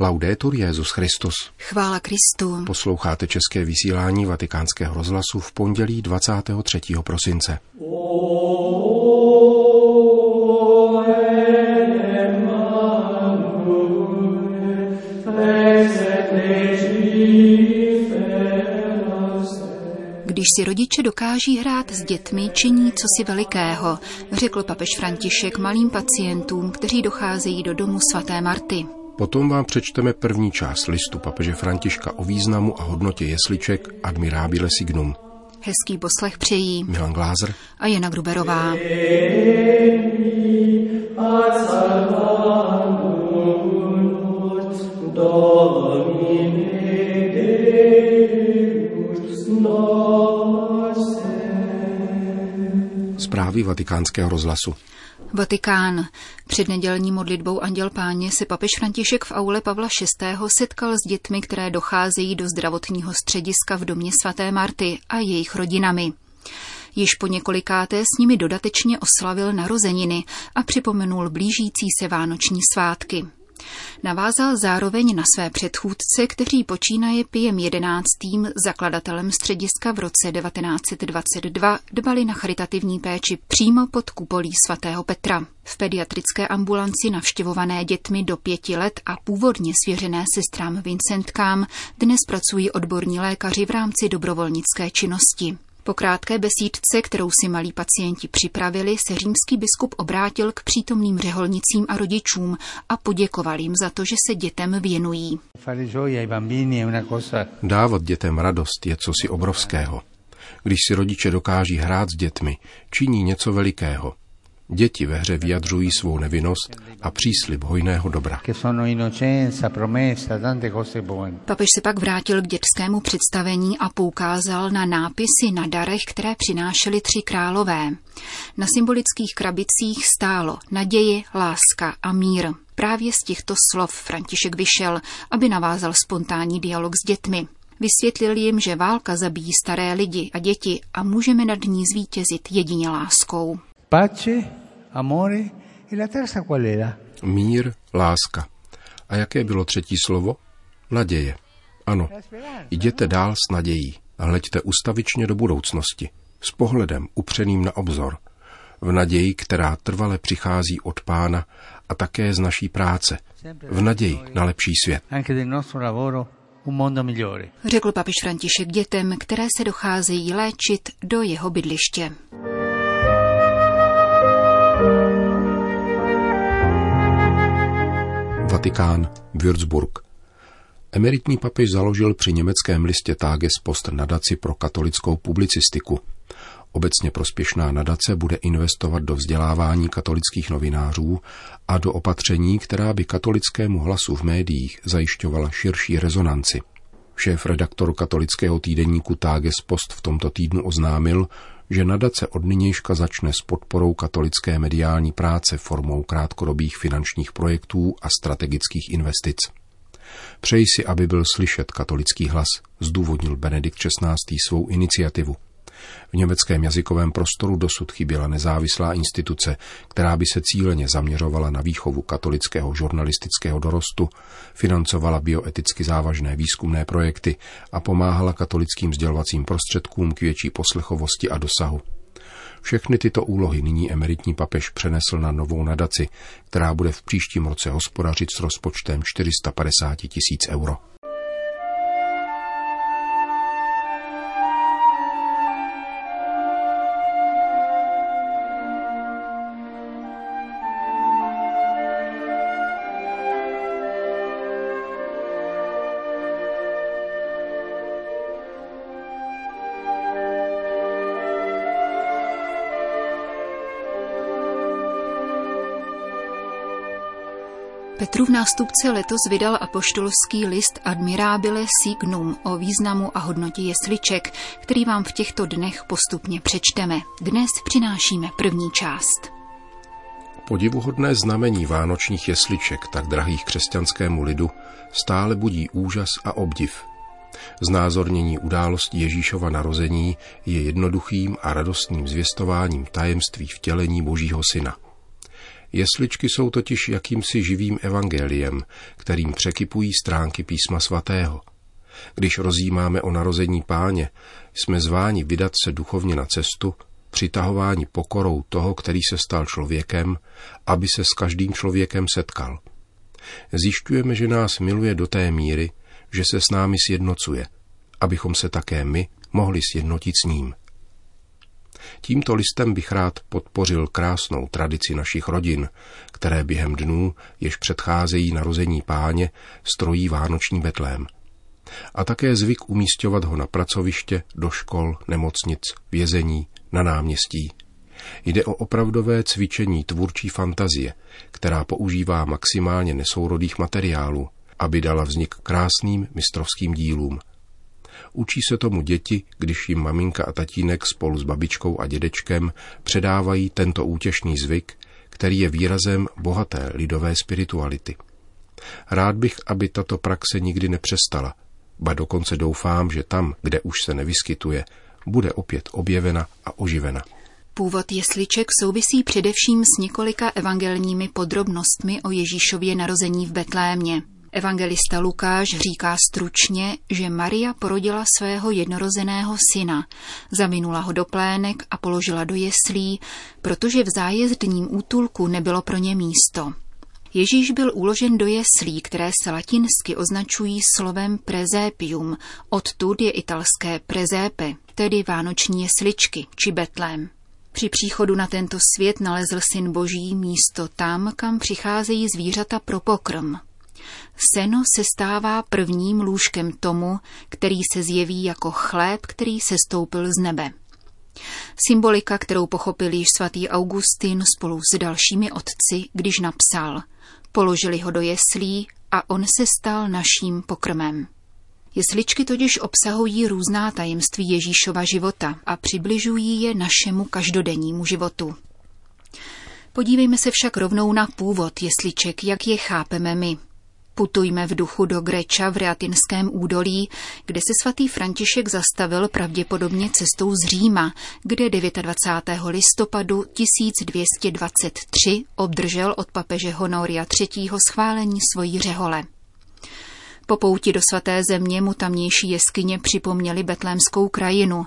Laudetur Jezus Christus. Chvála Kristu. Posloucháte české vysílání Vatikánského rozhlasu v pondělí 23. prosince. Když si rodiče dokáží hrát s dětmi, činí co si velikého, řekl papež František malým pacientům, kteří docházejí do domu svaté Marty. Potom vám přečteme první část listu papeže Františka o významu a hodnotě jesliček Admirabile Signum. Hezký poslech přejí Milan Glázer a Jana Gruberová. Zprávy vatikánského rozhlasu. Vatikán. Před nedělní modlitbou Anděl Páně se papež František v aule Pavla VI. setkal s dětmi, které docházejí do zdravotního střediska v domě svaté Marty a jejich rodinami. Již po několikáté s nimi dodatečně oslavil narozeniny a připomenul blížící se vánoční svátky. Navázal zároveň na své předchůdce, kteří počínaje Pijem jedenáctým zakladatelem střediska v roce 1922 dbali na charitativní péči přímo pod kupolí svatého Petra. V pediatrické ambulanci navštěvované dětmi do pěti let a původně svěřené sestrám Vincentkám dnes pracují odborní lékaři v rámci dobrovolnické činnosti. Po krátké besídce, kterou si malí pacienti připravili, se římský biskup obrátil k přítomným řeholnicím a rodičům a poděkoval jim za to, že se dětem věnují. Dávat dětem radost je cosi obrovského. Když si rodiče dokáží hrát s dětmi, činí něco velikého. Děti ve hře vyjadřují svou nevinnost a příslib hojného dobra. Papež se pak vrátil k dětskému představení a poukázal na nápisy na darech, které přinášely tři králové. Na symbolických krabicích stálo naděje, láska a mír. Právě z těchto slov František vyšel, aby navázal spontánní dialog s dětmi. Vysvětlil jim, že válka zabíjí staré lidi a děti a můžeme nad ní zvítězit jedině láskou. Pace, amore e la terza qual era? Mír, láska. A jaké bylo třetí slovo? Naděje. Ano, jděte dál s nadějí a hleďte ustavičně do budoucnosti, s pohledem upřeným na obzor, v naději, která trvale přichází od Pána a také z naší práce, v naději na lepší svět. Řekl papež František dětem, které se docházejí léčit do jeho bydliště. Vatikán, Würzburg. Emeritní papež založil při německém listě Tages Post nadaci pro katolickou publicistiku. Obecně prospěšná nadace bude investovat do vzdělávání katolických novinářů a do opatření, která by katolickému hlasu v médiích zajišťovala širší rezonanci. Šéf redaktor katolického týdeníku Tages Post v tomto týdnu oznámil, že nadace od nynějška začne s podporou katolické mediální práce formou krátkodobých finančních projektů a strategických investic. Přeji si, aby byl slyšet katolický hlas, zdůvodnil Benedikt XVI. svou iniciativu. V německém jazykovém prostoru dosud chyběla nezávislá instituce, která by se cíleně zaměřovala na výchovu katolického žurnalistického dorostu, financovala bioeticky závažné výzkumné projekty a pomáhala katolickým sdělovacím prostředkům k větší poslechovosti a dosahu. Všechny tyto úlohy nyní emeritní papež přenesl na novou nadaci, která bude v příštím roce hospodařit s rozpočtem 450 tisíc euro. Petrův nástupce letos vydal apoštolský list Admirabile Signum o významu a hodnotě jesliček, který vám v těchto dnech postupně přečteme. Dnes přinášíme první část. Podivuhodné znamení vánočních jesliček, tak drahých křesťanskému lidu, stále budí úžas a obdiv. Znázornění události Ježíšova narození je jednoduchým a radostným zvěstováním tajemství vtělení Božího Syna – Jesličky jsou totiž jakýmsi živým evangeliem, kterým překypují stránky písma svatého. Když rozjímáme o narození páně, jsme zváni vydat se duchovně na cestu, přitahováni pokorou toho, který se stal člověkem, aby se s každým člověkem setkal. Zjišťujeme, že nás miluje do té míry, že se s námi sjednocuje, abychom se také my mohli sjednotit s ním. Tímto listem bych rád podpořil krásnou tradici našich rodin, které během dnů, jež předcházejí narození páně, strojí vánoční betlém. A také zvyk umístěvat ho na pracoviště, do škol, nemocnic, vězení, na náměstí. Jde o opravdové cvičení tvůrčí fantazie, která používá maximálně nesourodých materiálů, aby dala vznik krásným mistrovským dílům. Učí se tomu děti, když jim maminka a tatínek spolu s babičkou a dědečkem předávají tento útěšný zvyk, který je výrazem bohaté lidové spirituality. Rád bych, aby tato praxe nikdy nepřestala, ba dokonce doufám, že tam, kde už se nevyskytuje, bude opět objevena a oživena. Původ jesliček souvisí především s několika evangelními podrobnostmi o Ježíšově narození v Betlémě. Evangelista Lukáš říká stručně, že Maria porodila svého jednorozeného syna, zavinula ho do plének a položila do jeslí, protože v zájezdním útulku nebylo pro ně místo. Ježíš byl uložen do jeslí, které se latinsky označují slovem prezepium, odtud je italské prezepe, tedy vánoční jesličky či betlém. Při příchodu na tento svět nalezl syn boží místo tam, kam přicházejí zvířata pro pokrm. Seno se stává prvním lůžkem tomu, který se zjeví jako chléb, který se stoupil z nebe. Symbolika, kterou pochopil již svatý Augustin spolu s dalšími otci, když napsal Položili ho do jeslí a on se stal naším pokrmem. Jesličky totiž obsahují různá tajemství Ježíšova života a přibližují je našemu každodennímu životu. Podívejme se však rovnou na původ jesliček, jak je chápeme my. Putujme v duchu do Greča v Reatinském údolí, kde se svatý František zastavil pravděpodobně cestou z Říma, kde 29. listopadu 1223 obdržel od papeže Honoria III. schválení svojí řehole. Po pouti do svaté země mu tamnější jeskyně připomněly betlémskou krajinu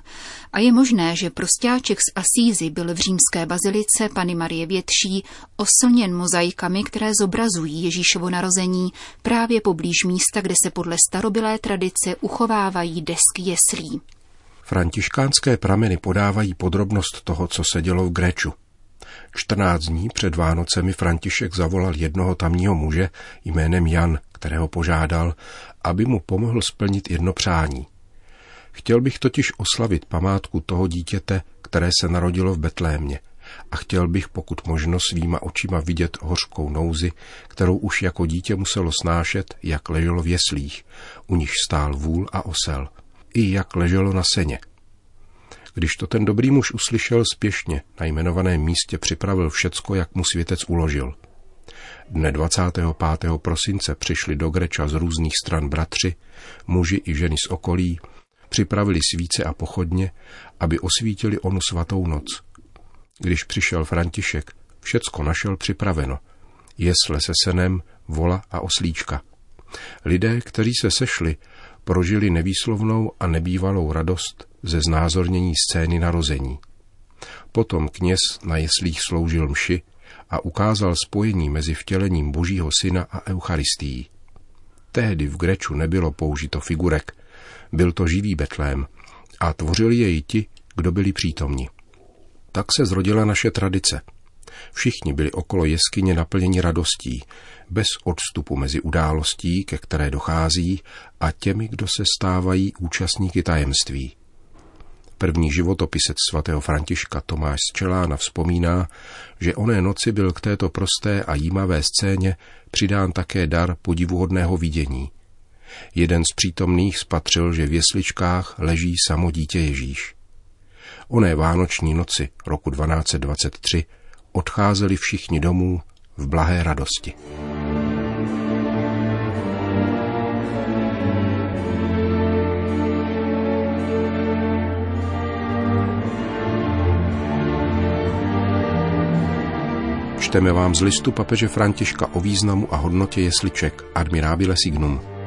a je možné, že prostáček z Asízy byl v římské bazilice Pany Marie Větší oslněn mozaikami, které zobrazují Ježíšovo narození právě poblíž místa, kde se podle starobylé tradice uchovávají desky jeslí. Františkánské prameny podávají podrobnost toho, co se dělo v Gréču. 14 dní před Vánocemi František zavolal jednoho tamního muže jménem Jan, kterého požádal, aby mu pomohl splnit jedno přání. Chtěl bych totiž oslavit památku toho dítěte, které se narodilo v Betlémě a chtěl bych pokud možno svýma očima vidět hořkou nouzi, kterou už jako dítě muselo snášet, jak leželo v jeslích, u nich stál vůl a osel, i jak leželo na seně – když to ten dobrý muž uslyšel spěšně, na jmenovaném místě připravil všecko, jak mu světec uložil. Dne 25. prosince přišli do Greča z různých stran bratři, muži i ženy z okolí, připravili svíce a pochodně, aby osvítili onu svatou noc. Když přišel František, všecko našel připraveno. Jesle se senem, vola a oslíčka. Lidé, kteří se sešli, prožili nevýslovnou a nebývalou radost ze znázornění scény narození. Potom kněz na jeslích sloužil mši a ukázal spojení mezi vtělením Božího syna a Eucharistií. Tehdy v Greču nebylo použito figurek, byl to živý Betlém a tvořili jej ti, kdo byli přítomni. Tak se zrodila naše tradice. Všichni byli okolo jeskyně naplněni radostí, bez odstupu mezi událostí, ke které dochází, a těmi, kdo se stávají účastníky tajemství. První životopisec svatého Františka Tomáš Čelána vzpomíná, že oné noci byl k této prosté a jímavé scéně přidán také dar podivuhodného vidění. Jeden z přítomných spatřil, že v jesličkách leží samo dítě Ježíš. Oné vánoční noci roku 1223 odcházeli všichni domů v blahé radosti. Čteme vám z listu papeže Františka o významu a hodnotě jesliček Admirabile Signum.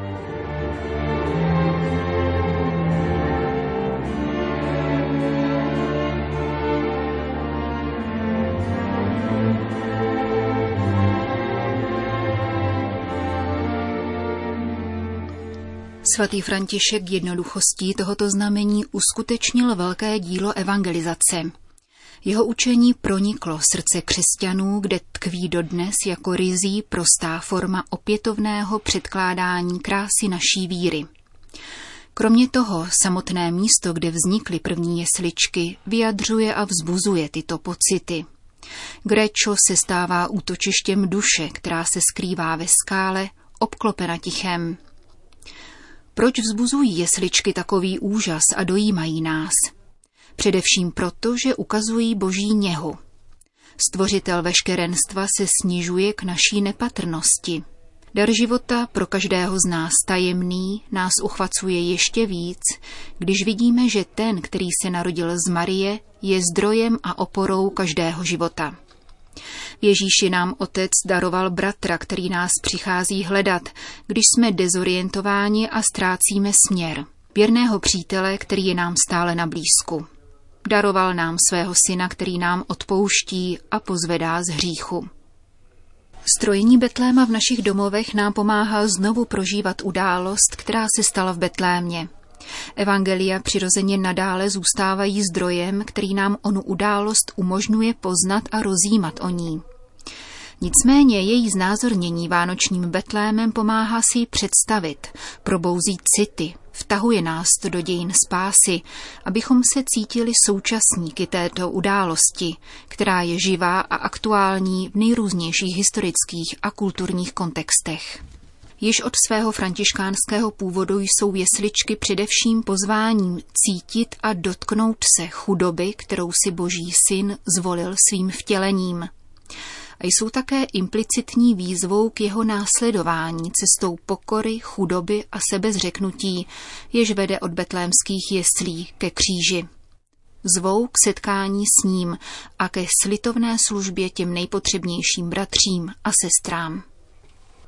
Svatý František jednoduchostí tohoto znamení uskutečnil velké dílo evangelizace. Jeho učení proniklo srdce křesťanů, kde tkví dodnes jako rizí prostá forma opětovného předkládání krásy naší víry. Kromě toho samotné místo, kde vznikly první jesličky, vyjadřuje a vzbuzuje tyto pocity. Grečo se stává útočištěm duše, která se skrývá ve skále, obklopena tichem. Proč vzbuzují jesličky takový úžas a dojímají nás? Především proto, že ukazují boží něhu. Stvořitel veškerenstva se snižuje k naší nepatrnosti. Dar života pro každého z nás tajemný nás uchvacuje ještě víc, když vidíme, že ten, který se narodil z Marie, je zdrojem a oporou každého života. Ježíši nám Otec daroval bratra, který nás přichází hledat, když jsme dezorientováni a ztrácíme směr. Věrného přítele, který je nám stále na blízku. Daroval nám svého syna, který nám odpouští a pozvedá z hříchu. Strojení Betléma v našich domovech nám pomáhá znovu prožívat událost, která se stala v Betlémě. Evangelia přirozeně nadále zůstávají zdrojem, který nám onu událost umožňuje poznat a rozjímat o ní. Nicméně její znázornění vánočním Betlémem pomáhá si ji představit, probouzí city, vtahuje nás do dějin spásy, abychom se cítili současníky této události, která je živá a aktuální v nejrůznějších historických a kulturních kontextech. Již od svého františkánského původu jsou jesličky především pozváním cítit a dotknout se chudoby, kterou si boží syn zvolil svým vtělením. A jsou také implicitní výzvou k jeho následování cestou pokory, chudoby a sebezřeknutí, jež vede od betlémských jeslí ke kříži. Zvou k setkání s ním a ke slitovné službě těm nejpotřebnějším bratřím a sestrám.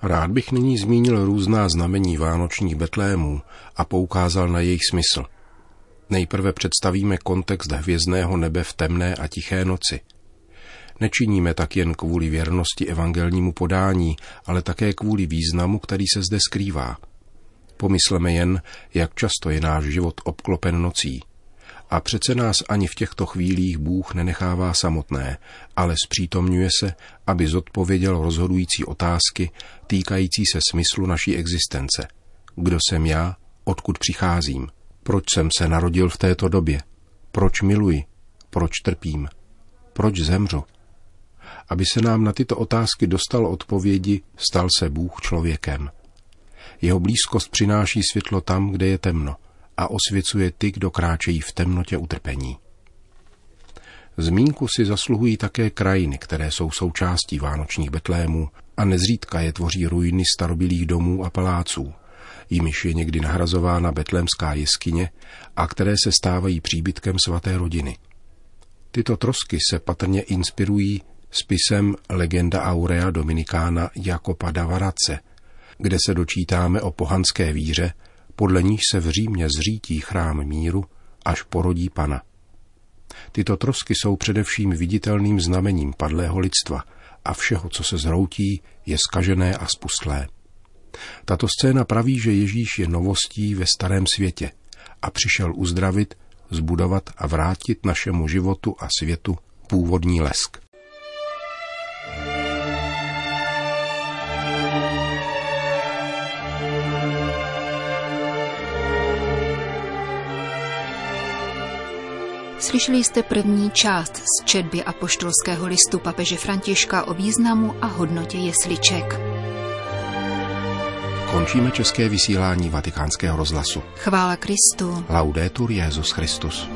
Rád bych nyní zmínil různá znamení vánočních betlémů a poukázal na jejich smysl. Nejprve představíme kontext hvězdného nebe v temné a tiché noci. Nečiníme tak jen kvůli věrnosti evangelnímu podání, ale také kvůli významu, který se zde skrývá. Pomysleme jen, jak často je náš život obklopen nocí – a přece nás ani v těchto chvílích Bůh nenechává samotné, ale zpřítomňuje se, aby zodpověděl rozhodující otázky týkající se smyslu naší existence. Kdo jsem já? Odkud přicházím? Proč jsem se narodil v této době? Proč miluji? Proč trpím? Proč zemřu? Aby se nám na tyto otázky dostal odpovědi, stal se Bůh člověkem. Jeho blízkost přináší světlo tam, kde je temno – a osvěcuje ty, kdo kráčejí v temnotě utrpení. Zmínku si zasluhují také krajiny, které jsou součástí vánočních betlémů a nezřídka je tvoří ruiny starobilých domů a paláců, jimiž je někdy nahrazována betlémská jeskyně a které se stávají příbytkem svaté rodiny. Tyto trosky se patrně inspirují spisem Legenda Aurea Dominikána Jakopa Davarace, kde se dočítáme o pohanské víře, podle níž se v Římě zřítí chrám míru, až porodí pana. Tyto trosky jsou především viditelným znamením padlého lidstva a všeho, co se zhroutí, je skažené a spustlé. Tato scéna praví, že Ježíš je novostí ve starém světě a přišel uzdravit, zbudovat a vrátit našemu životu a světu původní lesk. Slyšeli jste první část z četby apoštolského listu papeže Františka o významu a hodnotě jesliček. Končíme české vysílání vatikánského rozhlasu. Chvála Kristu. Laudetur Jezus Christus.